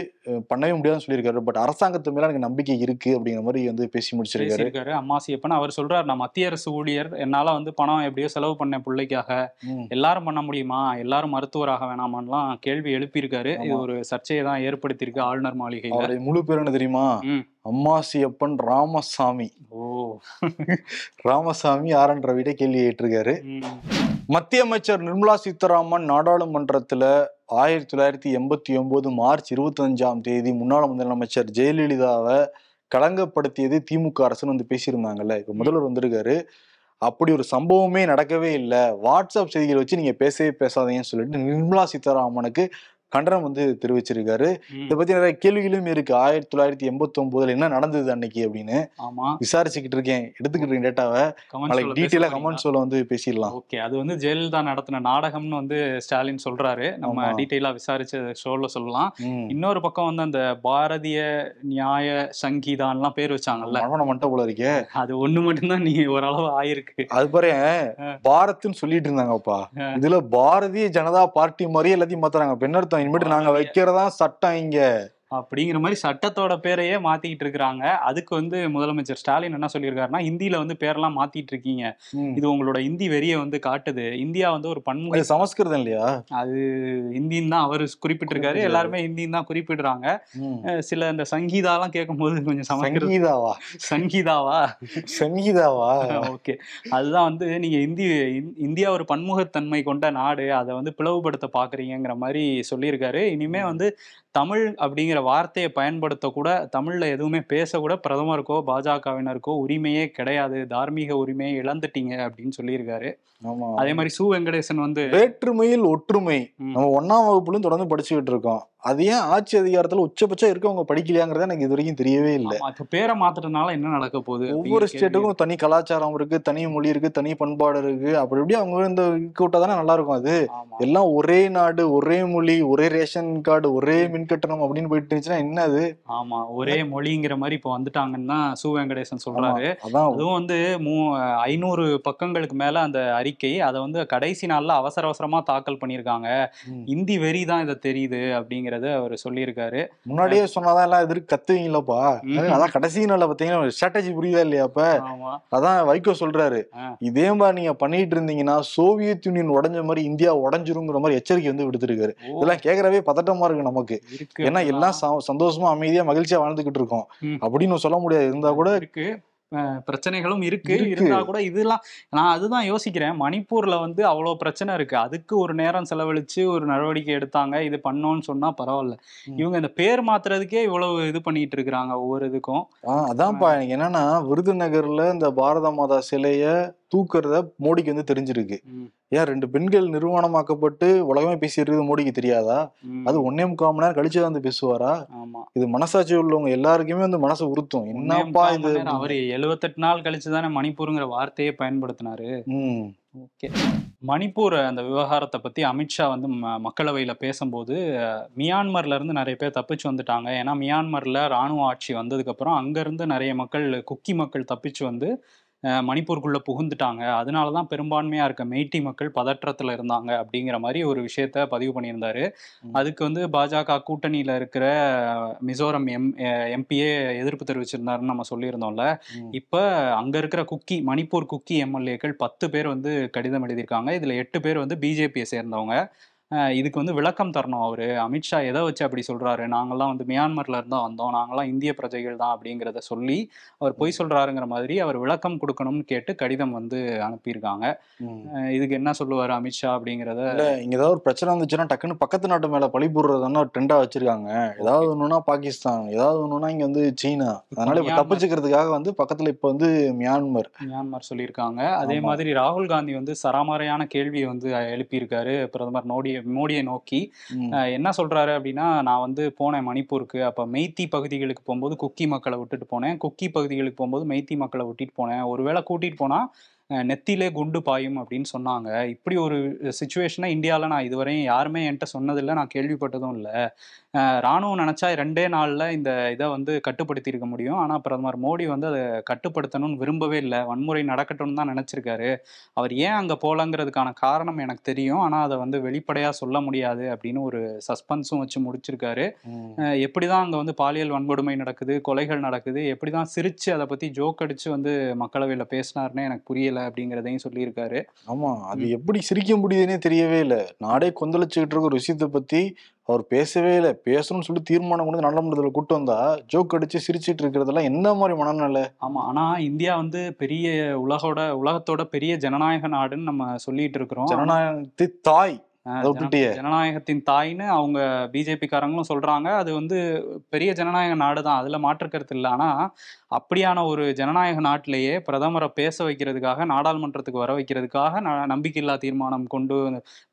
பண்ணவே முடியாதுன்னு சொல்லியிருக்காரு. பட் அரசாங்கத்து மேல எனக்கு நம்பிக்கை இருக்கு அப்படிங்கிற மாதிரி வந்து பேசி முடிச்சிருக்காரு. அம்மாசியப்பன் அவர் சொல்றாரு நான் மத்திய அரசு ஊழியர். என்னால வந்து பணம் எப்படியோ செலவு பண்ணேன் பிள்ளைக்காக. எல்லாரும் பண்ண முடியுமா? எல்லாரும் மருத்துவராக வேணாமான்லாம் கேள்வி எழுப்பியிருக்காரு. இது. ஒரு சர்ச்சையை தான் ஏற்படுத்தியிருக்கு ஆளுநர் அவருடைய முழு பேர் என்ன தெரியுமா. அம்மாசியப்பன் ராமசாமி. ஓ. ராமசாமி ஆர் என் ரவிட கேள்வி கேட்டிருக்காரு. ம். மத்திய அமைச்சர் நிர்மலா சீதாராமன் நாடாளுமன்றத்துல ஆயிரத்தி தொள்ளாயிரத்தி எண்பத்தி ஒன்பது மார்ச் இருபத்தஞ்சாம் தேதி முன்னாள் முதலமைச்சர் ஜெயலலிதாவை களங்கப்படுத்தியது திமுக அரசுன்னு வந்து பேசியிருந்தாங்கல்ல. இப்ப முதல்வர் வந்திருக்காரு. அப்படி ஒரு சம்பவமே நடக்கவே இல்லை. வாட்ஸ்அப் செய்திகளை வச்சு நீங்க பேசவே பேசாதீங்கன்னு சொல்லிட்டு நிர்மலா சீதாராமனுக்கு கண்டனம் வந்து தெரிவிச்சிருக்காரு. இதை பத்தி நிறைய கேள்விகளும் இருக்கு. ஆயிரத்தி தொள்ளாயிரத்தி எண்பத்தி ஒன்பதுல என்ன நடந்தது அன்னைக்கு அப்படின்னு விசாரிச்சுக்கிட்டு இருக்கேன். எடுத்துக்கிட்டு இருக்கேன் டேட்டாவை கமெண்ட் நாளைக்கு டீட்டெயிலா கமெண்ட்ஸ்ல வந்து பேசிடலாம். ஓகே. அது வந்து ஜெயலலிதா நடத்தின நாடகம்னு வந்து ஸ்டாலின் சொல்றாரு. நம்ம. டீட்டெயிலா விசாரிச்ச ஷோல சொல்லலாம். இன்னொரு பக்கம் வந்து அந்த பாரதிய நியாய சங்கீதான்லாம் பேர் வச்சாங்கல்ல. மனவன மண்ட போல இருக்கே. அது ஒண்ணு மட்டும்தான் நீ ஓரளவு ஆயிருக்கு. அது பாரு பாரத்னு சொல்லிட்டு இருந்தாங்கப்பா. இதுல பாரதிய ஜனதா பார்ட்டி மாதிரியே எல்லாத்தையும் மாத்துறாங்க. அர்த்தம் இனிமேட்டு நாங்க வைக்கிறதா சட்டம் இங்க. அப்படிங்கிற மாதிரி சட்டத்தோட பேரையே மாத்திக்கிட்டு இருக்கிறாங்க. அதுக்கு வந்து முதலமைச்சர் ஸ்டாலின் என்ன சொல்லியிருக்காருன்னா ஹிந்தியில வந்து பேரெல்லாம் மாத்திட்டு இருக்கீங்க. இது உங்களோட இந்தி வெறியை வந்து காட்டுது. இந்தியா வந்து ஒரு பன்முக அது சமஸ்கிருதம் இல்லையா? அது ஹிந்தின்னு தான் அவர் குறிப்பிட்டிருக்காரு. எல்லாருமே ஹிந்தின்னு தான் குறிப்பிடுறாங்க. சில இந்த சங்கீதாலாம் கேட்கும்போது கொஞ்சம் சமஸ்கிருத சங்கீதாவா? சங்கீதாவா? சங்கீதாவா? ஓகே. அதுதான் வந்து நீங்க இந்தி இந்- இந்தியா ஒரு பன்முகத்தன்மை கொண்ட நாடு. அதை வந்து பிளவுபடுத்த பாக்குறீங்கிற மாதிரி சொல்லியிருக்காரு. இனிமே வந்து தமிழ் அப்படிங்கிற வார்த்தையை பயன்படுத்த கூட தமிழ்ல எதுவுமே பேச கூட பிரதமருக்கோ பாஜகவினருக்கோ உரிமையே கிடையாது. தார்மீக உரிமையை இழந்துட்டீங்க அப்படின்னு சொல்லியிருக்காரு. அதே மாதிரி சு வெங்கடேசன் வந்து வேற்றுமையில் ஒற்றுமை. நம்ம ஒன்னாம் வகுப்புலயும் தொடர்ந்து படிச்சுக்கிட்டு இருக்கோம். அது ஏன் ஆட்சி அதிகாரத்துல உச்சபட்சம் இருக்கவங்க படிக்கலையாங்கிறது எனக்கு இது வரைக்கும் தெரியவே இல்லை. இப்ப பேரை மாத்துறதுனால என்ன நடக்க போகுது ஒவ்வொரு ஸ்டேட்டுக்கும் தனி கலாச்சாரம் இருக்கு தனி மொழி இருக்கு தனி பண்பாடு இருக்கு. அப்படி இப்படி அவங்க இந்த கூட்டா தானே நல்லா இருக்கும் அது. எல்லாம் ஒரே நாடு ஒரே மொழி ஒரே ரேஷன் கார்டு ஒரே மின் கட்டணம் அப்படின்னு போயிட்டு இருந்துச்சுன்னா என்ன அது ஆமா ஒரே மொழிங்கிற மாதிரி இப்ப வந்துட்டாங்கன்னு தான் சு வெங்கடேசன் சொல்றாரு. அதுவும் வந்து மூ ஐநூறு பக்கங்களுக்கு மேல அந்த அறிக்கை அதை வந்து கடைசி நாள்ல அவசர அவசரமா தாக்கல் பண்ணியிருக்காங்க. இந்தி வெறி தான் இதை தெரியுது அப்படிங்கறத அவர் சொல்லியிருக்காரு. முன்னாடியே சொன்னாதான் எல்லாம் எதிர்க்கு கத்துவீங்களப்பா. அதான் கடைசி நாள்ல பாத்தீங்கன்னா ஸ்ட்ராட்டஜி புரியுதா இல்லையா அப்ப? அதான் வைகோ சொல்றாரு. இதே மாதிரி நீங்க பண்ணிட்டு இருந்தீங்கன்னா சோவியத் யூனியன் உடைஞ்ச மாதிரி இந்தியா உடைஞ்சிருங்கிற மாதிரி எச்சரிக்கை வந்து விடுத்திருக்காரு. இதெல்லாம் கேக்குறவே பதட்டமா இருக்கு நமக்கு. இருக்கு ஏன்னா எல்லாம் சந்தோஷமா அமைதியா மகிழ்ச்சியா வாழ்ந்துகிட்டு இருக்கோம். அப்படின்னு சொல்ல முடியாது. இருந்தா கூட இருக்கு பிரச்சனைகளும் இருக்கு. இருந்தா கூட இதெல்லாம் நான் அதுதான் யோசிக்கிறேன். மணிப்பூர்ல வந்து அவ்வளவு பிரச்சனை இருக்கு. அதுக்கு ஒரு நேரம் செலவழிச்சு ஒரு நடவடிக்கை எடுத்தாங்க. இது பண்ணோம்னு சொன்னா பரவாயில்ல. இவங்க இந்த பேர் மாத்துறதுக்கே இவ்வளவு இது பண்ணிட்டு இருக்கிறாங்க ஒவ்வொரு இதுக்கும். அதான்ப்பா. எனக்கு என்னன்னா விருதுநகர்ல இந்த பாரத மாதா சிலைய தூக்குறத மோடிக்கு வந்து தெரிஞ்சிருக்கு. ஏன் ரெண்டு பெண்கள் நிர்வாணமாக்கப்பட்டு உலகமே இருக்குது மோடிக்கு தெரியாதா? அது ஒன்னே முக்கால் மணி நேரம் கழிச்சு வந்து பேசுவாரா? இது மனசாட்சி உள்ளவங்க எல்லாருக்குமே வந்து மனசு உறுத்தும். என்னப்பா இது அவரு எழுவத்தெட்டு நாள் கழிச்சு தானே மணிப்பூருங்கிற வார்த்தையே பயன்படுத்தினாரு. ஓகே. மணிப்பூர் அந்த விவகாரத்தை பத்தி அமித்ஷா வந்து மக்களவையில பேசும்போது மியான்மர்ல இருந்து நிறைய பேர் தப்பிச்சு வந்துட்டாங்க. ஏன்னா மியான்மர்ல ராணுவ ஆட்சி வந்ததுக்கு அப்புறம் அங்க இருந்து நிறைய மக்கள் குக்கி மக்கள் தப்பிச்சு வந்து மணிப்பூருக்குள்ள புகுந்துட்டாங்க. அதனால தான் பெரும்பான்மையா இருக்க மெய்ட்டி மக்கள் பதற்றத்துல இருந்தாங்க அப்படிங்கிற மாதிரி ஒரு விஷயத்த பதிவு பண்ணியிருந்தாரு. அதுக்கு வந்து பாஜக கூட்டணியில இருக்கிற மிசோரம் எம் எம்பியே எதிர்ப்பு தெரிவிச்சிருந்தாருன்னு நம்ம சொல்லியிருந்தோம்ல. இப்ப அங்க இருக்கிற குக்கி மணிப்பூர் குக்கி எம்எல்ஏக்கள் பத்து பேர் வந்து கடிதம் எழுதியிருக்காங்க. இதுல எட்டு பேர் வந்து பிஜேபியை சேர்ந்தவங்க. இதுக்கு வந்து விளக்கம் தரணும் அவரு. அமித்ஷா எதை வச்சு அப்படி சொல்றாரு? நாங்கெல்லாம் வந்து மியான்மர்ல இருந்தா வந்தோம். நாங்கெல்லாம் இந்திய பிரஜைகள் தான் அப்படிங்கிறத சொல்லி அவர் பொய் சொல்றாருங்கிற மாதிரி அவர் விளக்கம் கொடுக்கணும்னு கேட்டு கடிதம் வந்து அனுப்பியிருக்காங்க. இதுக்கு என்ன சொல்லுவாரு அமித்ஷா அப்படிங்கிறத? இல்ல இங்க ஏதாவது ஒரு பிரச்சனை வந்துச்சுன்னா டக்குன்னு பக்கத்து நாட்டு மேல பழி போடுறதுன்னா ட்ரெண்டா வச்சிருக்காங்க. ஏதாவது ஒண்ணுனா பாகிஸ்தான் ஏதாவது ஒண்ணுனா இங்க வந்து சீனா. அதனால இப்ப. தப்பிச்சுக்கிறதுக்காக வந்து பக்கத்துல இப்ப வந்து மியான்மர். மியான்மர் சொல்லியிருக்காங்க. அதே. மாதிரி ராகுல் காந்தி வந்து சராமறையான கேள்வியை வந்து எழுப்பியிருக்காரு. பிரதமர் மோடி மோடியை நோக்கி என்ன சொல்றாரு அப்படின்னா நான் வந்து போனேன் மணிப்பூருக்கு. அப்ப மெய்த்தி பகுதிகளுக்கு போகும்போது குக்கி மக்களை விட்டுட்டு போனேன். குக்கி பகுதிகளுக்கு போகும்போது மெய்த்தி மக்களை விட்டுட்டு போனேன். ஒருவேளை கூட்டிட்டு போனா நெத்திலே குண்டு பாயும் அப்படின்னு சொன்னாங்க. இப்படி ஒரு சுச்சுவேஷனை இந்தியாவில் நான் இதுவரையும் யாருமே என்கிட்ட சொன்னதில்லை. நான் கேள்விப்பட்டதும் இல்லை. ராணுவம் நினைச்சா ரெண்டே நாள்ல இந்த இதை வந்து கட்டுப்படுத்தி இருக்க முடியும். ஆனா பிரதமர் மோடி வந்து அதை கட்டுப்படுத்தணும்னு விரும்பவே இல்லை. வன்முறை நடக்கட்டும்னு தான் நினைச்சிருக்காரு. அவர் ஏன் அங்க போலங்கிறதுக்கான காரணம் எனக்கு தெரியும். ஆனா அதை வந்து வெளிப்படையா சொல்ல முடியாது அப்படின்னு ஒரு சஸ்பென்ஸும் வச்சு முடிச்சிருக்காரு. ம். அஹ் எப்படிதான் அங்க வந்து பாலியல் வன்கொடுமை நடக்குது கொலைகள் நடக்குது எப்படிதான் சிரிச்சு அதை பத்தி ஜோக் அடிச்சு வந்து மக்களவையில பேசினாருன்னு எனக்கு புரியல அப்படிங்கிறதையும் சொல்லியிருக்காரு. ஆமா அது எப்படி சிரிக்க முடியுதுன்னே தெரியவே இல்ல. நாடே கொந்தளிச்சுக்கிட்டு இருக்க ஒரு விஷயத்தை பத்தி அவர் பேசவே இல்லை. பேசணும்னு சொல்லி தீர்மானம் கொண்டு நாடாளுமன்றத்துல கூட்டு வந்தா ஜோக் அடிச்சு சிரிச்சிட்டு இருக்கிறதெல்லாம் என்ன மாதிரி மனநிலை? ஆமா. ஆனா இந்தியா வந்து பெரிய உலகோட உலகத்தோட பெரிய ஜனநாயக நாடுன்னு நம்ம சொல்லிட்டு இருக்கிறோம். ஜனநாயகத்தை தாய். ஜனநாயகத்தின் தாய்ன்னு அவங்க பிஜேபி காரங்களும் சொல்றாங்க. அது வந்து பெரிய ஜனநாயக நாடு தான் அதுல மாற்றுக்கருத்து இல்லை. ஆனா அப்படியான ஒரு ஜனநாயக நாட்டிலேயே பிரதமரை பேச வைக்கிறதுக்காக நாடாளுமன்றத்துக்கு வர வைக்கிறதுக்காக நம்பிக்கையில்லா தீர்மானம் கொண்டு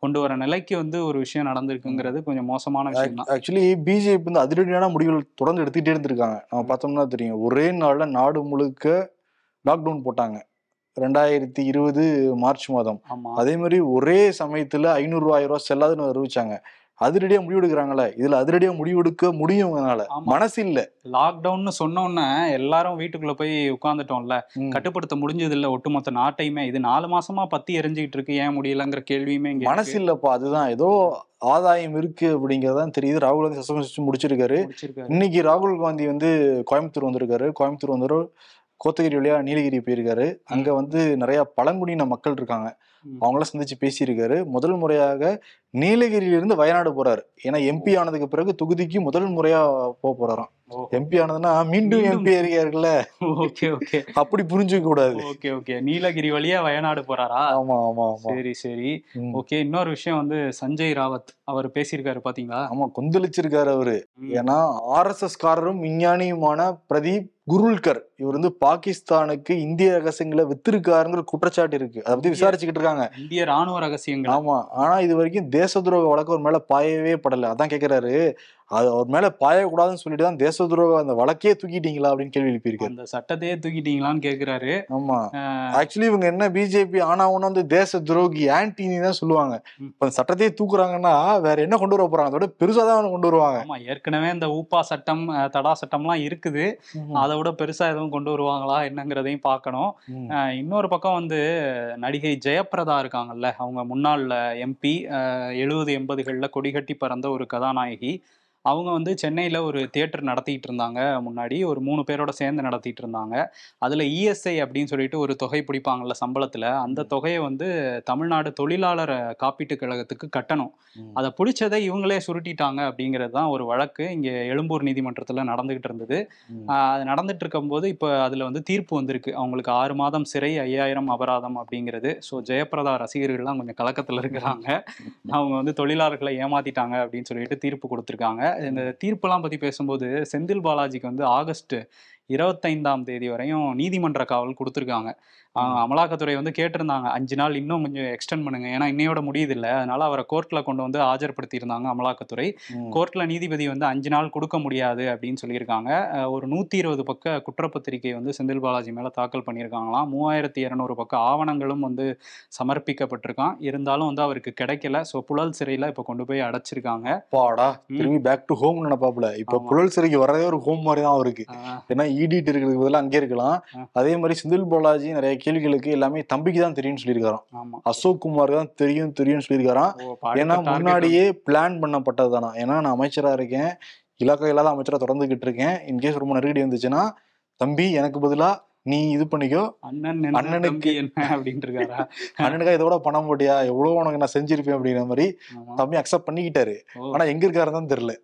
கொண்டு வர நிலைக்கு வந்து ஒரு விஷயம் நடந்திருக்குங்கிறது கொஞ்சம் மோசமான விஷயம் தான் ஆக்சுவலி பிஜேபி வந்து அதிரடியான முடிவுகள் தொடர்ந்து எடுத்துக்கிட்டே இருந்திருக்காங்க. நம்ம பார்த்தோம்னா தெரியும். ஒரே நாள்ல நாடு முழுக்க லாக்டவுன் போட்டாங்க. ரெண்டாயிரத்தி இருபது மார்ச் மாதம். அதே மாதிரி ஒரே சமயத்துல ஐநூறு ரூபாய் ரூபாய் செல்லாதுன்னு அறிவிச்சாங்க. அதிரடியா முடிவு எடுக்கிறாங்களே இதுல அதிரடியா முடிவு எடுக்க முடியும் இவங்கனால ஆமா. மனசு இல்ல லாக்டவுன்னு சொன்ன உடனே எல்லாரும் வீட்டுக்குள்ள போய் உட்கார்ந்துட்டோம்ல. ம். கட்டுப்படுத்த முடிஞ்சது இல்ல ஒட்டுமொத்த நாட்டையுமே. இது நாலு மாசமா பத்தி எரிஞ்சுக்கிட்டு இருக்கு ஏன் முடியலங்கிற கேள்வியுமே மனசு. இல்லப்பா அதுதான். ஏதோ ஆதாயம் இருக்கு அப்படிங்கறதான் தெரியுது. ராகுல் காந்தி சஸ்பென்ஸ் முடிச்சிருக்காரு. இன்னைக்கு ராகுல் காந்தி வந்து கோயம்புத்தூர் வந்திருக்காரு. கோயம்புத்தூர் வந்து கோத்தகிரி வழியா நீலகிரி போயிருக்காரு. அங்க வந்து நிறைய பழங்குடியின மக்கள் இருக்காங்க. ம். அவங்கள சந்திச்சு பேசியிருக்காரு. முதல் முறையாக நீலகிரியிலிருந்து வயநாடு போறாரு. ஏன்னா எம்பி ஆனதுக்கு பிறகு தொகுதிக்கு முதல் முறையா போக போறாராம். எம்பி ஆனதுன்னா மீண்டும். எம்பி இருக்காருல்ல ஓகே ஓகே. அப்படி புரிஞ்சுக்க கூடாது. Okay okay. நீலகிரி வழியா வயநாடு போறாரா? ஆமா ஆமா ஆமா. சரி சரி. ஓகே இன்னொரு விஷயம் வந்து சஞ்சய் ராவத் அவர் பேசியிருக்காரு பாத்தீங்களா? ஆமா கொந்தளிச்சிருக்காரு அவரு. ஏன்னா ஆர்எஸ்எஸ் காரரும் விஞ்ஞானியுமான பிரதீப் குருல்கர். இவர் வந்து பாகிஸ்தானுக்கு இந்திய ரகசியங்களை வித்திருக்காருங்கிற குற்றச்சாட்டு இருக்கு. அதை பத்தி விசாரிச்சுக்கிட்டு இருக்காங்க. இந்திய ராணுவ ரகசியங்கள். ஆமா. ஆனா இது வரைக்கும் தேச துரோக வழக்கு அவர் மேல பாயவே படல. அதான் கேக்குறாரு. அது அவர் மேல பாயக்கூடாதுன்னு சொல்லிட்டு தான் தேச துரோக அந்த வழக்கே தூக்கிட்டீங்களா அப்படின்னு கேள்வி எழுப்பியிருக்காரு அந்த சட்டத்தையே தூக்கிட்டீங்களான்னு கேக்குறாரு. ஆமா. ஆக்சுவலி இவங்க என்ன பிஜேபி ஆனா ஒண்ணு வந்து தேச துரோகி ஆன்டினி தான் சொல்லுவாங்க. இப்ப அந்த சட்டத்தையே தூக்குறாங்கன்னா வேற என்ன கொண்டு வர போறாங்க? அதோட பெருசா தான் கொண்டு வருவாங்க. ஆமா ஏற்கனவே இந்த ஊப்பா சட்டம் தடா சட்டம்லாம் இருக்குது. அதை விட பெருசா எதுவும் கொண்டு வருவாங்களா என்னங்கிறதையும் பார்க்கணும். இன்னொரு பக்கம் வந்து நடிகை ஜெயபிரதா இருக்காங்கல்ல அவங்க முன்னாள் எம்பி எழுபது எண்பதுகளில் கொடிகட்டி பறந்த ஒரு கதாநாயகி. அவங்க வந்து சென்னையில் ஒரு தியேட்டர் நடத்திட்டு இருந்தாங்க முன்னாடி. ஒரு மூணு பேரோட சேர்ந்து நடத்திட்டு இருந்தாங்க. அதில் இஎஸ்ஐ அப்படின்னு சொல்லிட்டு ஒரு தொகை பிடிப்பாங்கல்ல சம்பளத்தில். அந்த தொகையை வந்து தமிழ்நாடு தொழிலாளர் காப்பீட்டுக் கழகத்துக்கு கட்டணும். அதை பிடிச்சதை இவங்களே சுருட்டிட்டாங்க அப்படிங்கிறது தான் ஒரு வழக்கு. இங்கே எழும்பூர் நீதிமன்றத்தில் நடந்துகிட்டு இருந்தது. அது நடந்துட்டு இருக்கும்போது இப்போ அதில் வந்து தீர்ப்பு வந்திருக்கு. அவங்களுக்கு ஆறு மாதம் சிறை ஐயாயிரம் அபராதம் அப்படிங்கிறது. ஸோ ஜெயபிரதா ரசிகர்கள்லாம் கொஞ்சம் கலக்கத்தில் இருக்கிறாங்க. அவங்க வந்து தொழிலாளர்களை ஏமாத்திட்டாங்க அப்படின்னு சொல்லிட்டு தீர்ப்பு கொடுத்துருக்காங்க. இந்த தீர்ப்பெல்லாம் பற்றி பேசும்போது செந்தில் பாலாஜிக்கு வந்து ஆகஸ்ட் இருபத்தைந்தாம் தேதி வரையும் நீதிமன்ற காவல் கொடுத்துருக்காங்க. அமலாக்கத்துறை வந்து கேட்டிருந்தாங்க. அஞ்சு நாள் இன்னும் கொஞ்சம் எக்ஸ்டெண்ட் பண்ணுங்க. ஏன்னா இன்னையோட முடியுது இல்லை அதனால அவரை கோர்ட்டில் கொண்டு வந்து ஆஜர்படுத்தியிருந்தாங்க அமலாக்கத்துறை. கோர்ட்ல நீதிபதி வந்து அஞ்சு நாள் கொடுக்க முடியாது அப்படின்னு சொல்லியிருக்காங்க. ஒரு நூத்தி இருபது பக்க குற்றப்பத்திரிகை வந்து செந்தில் பாலாஜி மேல தாக்கல் பண்ணியிருக்காங்களாம். மூவாயிரத்தி இரநூறு பக்க ஆவணங்களும் வந்து சமர்ப்பிக்கப்பட்டிருக்கான். இருந்தாலும் வந்து அவருக்கு கிடைக்கல. ஸோ புழல் சிறையில இப்போ கொண்டு போய் அடைச்சிருக்காங்க. பாடா. திரும்பி பேக் டு ஹோம் நினைப்பாப்ல இப்ப. புழல் சிறைக்கு வரதே ஒரு ஹோம் மாதிரி தான் அவருக்கு ஏன்னா ஈடிட்டு இருக்கிறதுக்கு பதிலா அங்கே இருக்கலாம். அதே மாதிரி செந்தில் பாலாஜி நிறைய கேள்விகளுக்கு எல்லாமே தம்பிக்கு தான் தெரியும்னு சொல்லியிருக்காராம். அசோக் குமார் தான் தெரியும் தெரியும்னு சொல்லியிருக்காராம். ஏன்னா முன்னாடியே பிளான் பண்ணப்பட்டது தானா? ஏன்னா நான் அமைச்சரா இருக்கேன். இலாக்கா இல்லாத அமைச்சரா தொடர்ந்துகிட்டு இருக்கேன். இன்கேஸ் ரொம்ப நெருக்கடி வந்துச்சுன்னா தம்பி எனக்கு பதிலா நீ இது பண்ணிக்கோ. அண்ணன் அண்ணனுக்கு- என்ன அப்படின்ட்டு இருக்காரா அண்ணனுக்கா இதோட பணம் போட்டியா? எவ்வளவு உனக்கு நான் செஞ்சிருப்பேன் அப்படிங்கிற மாதிரி. தம்பி அக்செப்ட் பண்ணிக்கிட்டாரு. ஆனா எங்க இருக்காருன்னு தெரியல.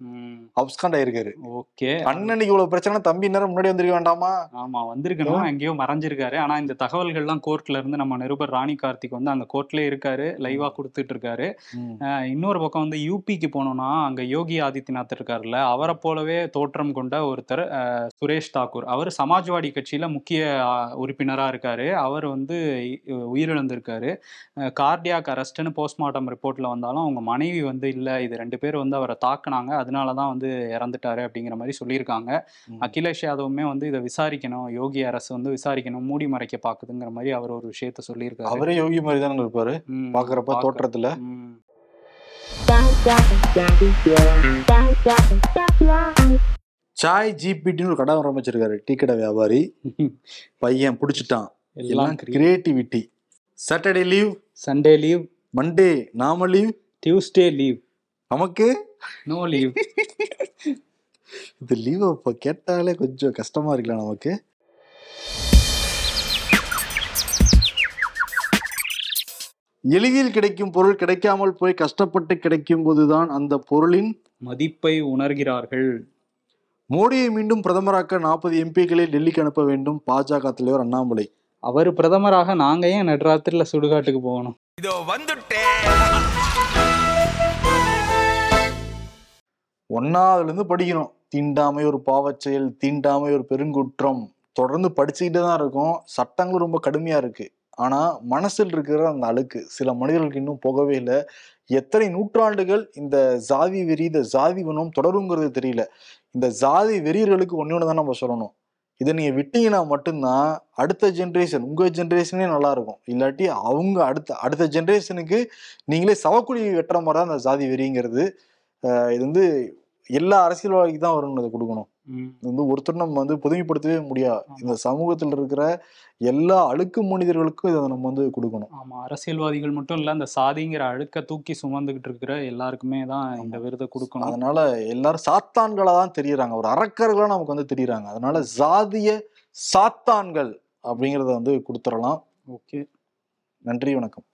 அப்ஸ்காண்ட் ஆயிருக்காரு. ஓகே. அண்ணனுக்கு இவ்வளவு பிரச்சனை தம்பி நேரம் முன்னாடி வந்திருக்க வேண்டாமா? ஆமா வந்திருக்கணும். எங்கேயோ மறைஞ்சிருக்காரு. ஆனா இந்த தகவல்கள்லாம் கோர்ட்ல இருந்து நம்ம நிருபர் ராணி கார்த்திக் வந்து அங்க கோர்ட்லயே இருக்காரு. லைவா கொடுத்துட்டு இருக்காரு இன்னொரு பக்கம் வந்து யூபிக்கு போனோம்னா அங்க யோகி ஆதித்யநாத் இருக்காருல்ல அவரை போலவே தோற்றம் கொண்ட ஒருத்தர் சுரேஷ் தாக்கூர். அவர் சமாஜ்வாடி கட்சியில முக்கிய அஹ், உறுப்பினரா இருக்காரு அவர் வந்து உயிரிழந்திருக்காரு கார்டியாக் அரெஸ்ட்னு போஸ்ட்மார்ட்டம் ரிப்போர்ட்ல வந்தாலும் அவங்க மனைவி வந்து இல்ல இது ரெண்டு பேர் வந்து அவரை தாக்குனாங்க அதனால தான் வந்து இறந்துட்டாரு அப்படிங்கிற மாதிரி சொல்லியிருக்காங்க. அகிலேஷ் யாதவுமே வந்து இதை விசாரிக்கணும் யோகி அரசு வந்து விசாரிக்கணும் மூடி மறைக்க பாக்குதுங்கிற மாதிரி அவர் ஒரு விஷயத்த சொல்லியிருக்காரு அவரே யோகி மாதிரி தானே இருப்பாரு ம், பாக்குறப்ப பார்க்க- தோற்றத்துல. சாய் ஜிபிடின்னு ஒரு கடை ஆரம்பிச்சிருக்காரு. டீ கடை வியாபாரி. பையன் பிடிச்சிட்டான். எல்லாம் creativity Saturday leave Sunday leave Monday நாம லீவ் டியூஸ்டே லீவ் நமக்கு? நோ லீவ் இது லீவ் இப்போ கேட்டாலே கொஞ்சம் கஷ்டமா இருக்குல்ல நமக்கு? எளிதில் கிடைக்கும் பொருள் கிடைக்காமல் போய் கஷ்டப்பட்டு கிடைக்கும் போதுதான் அந்த பொருளின் மதிப்பை உணர்கிறார்கள். மோடியை மீண்டும் பிரதமராக்க நாற்பது எம்பிக்களை டெல்லிக்கு அனுப்ப வேண்டும் பாஜக தலைவர் அண்ணாமலை. அவர் பிரதமராக நாங்க ஏன் நடுராத்திரில சுடுகாட்டுக்கு போகணும்? இதோ வந்துட்டேன் ஒன்னாவதுல இருந்து படிக்கணும். தீண்டாமை ஒரு பாவச் செயல் தீண்டாமை ஒரு பெருங்குற்றம். தொடர்ந்து படிச்சுக்கிட்டே தான் இருக்கும். சட்டங்களும் ரொம்ப கடுமையா இருக்கு. ஆனால் மனசில் இருக்கிற அந்த அழுக்கு சில மனிதர்களுக்கு இன்னும் போகவே இல்லை. எத்தனை நூற்றாண்டுகள் இந்த ஜாதி வெறி இந்த ஜாதி குணம் தொடருங்கிறது தெரியல. இந்த ஜாதி வெறியர்களுக்கு ஒன்று ஒன்று தான் நம்ம சொல்லணும். இதை நீங்கள் விட்டீங்கன்னா மட்டும்தான் அடுத்த ஜென்ரேஷன் உங்கள் ஜென்ரேஷனே நல்லாயிருக்கும் இல்லாட்டி அவங்க அடுத்த அடுத்த ஜென்ரேஷனுக்கு நீங்களே சவக்குழி வெட்டுற மாதிரி தான் அந்த ஜாதி வெறிங்கிறது. இது வந்து எல்லா அரசியல்வாதிக்கு தான் வரும் இதை கொடுக்கணும். வந்து ஒருத்தர் நம்ம வந்து பொதுமைப்படுத்தவே முடியாது இந்த சமூகத்தில் இருக்கிற எல்லா அழுக்கு மனிதர்களுக்கும் இதை நம்ம வந்து கொடுக்கணும். ஆமா அரசியல்வாதிகள் மட்டும் இல்ல அந்த சாதிங்கிற அழுக்க தூக்கி சுமந்துகிட்டு இருக்கிற எல்லாருக்குமே தான் இந்த விருதை கொடுக்கணும். அதனால எல்லாரும் சாத்தான்களா தான் தெரியறாங்க. ஒரு அரக்கர்களா நமக்கு வந்து தெரியறாங்க. அதனால சாதிய சாத்தான்கள் அப்படிங்கறத வந்து கொடுத்துடலாம். ஓகே. நன்றி வணக்கம்.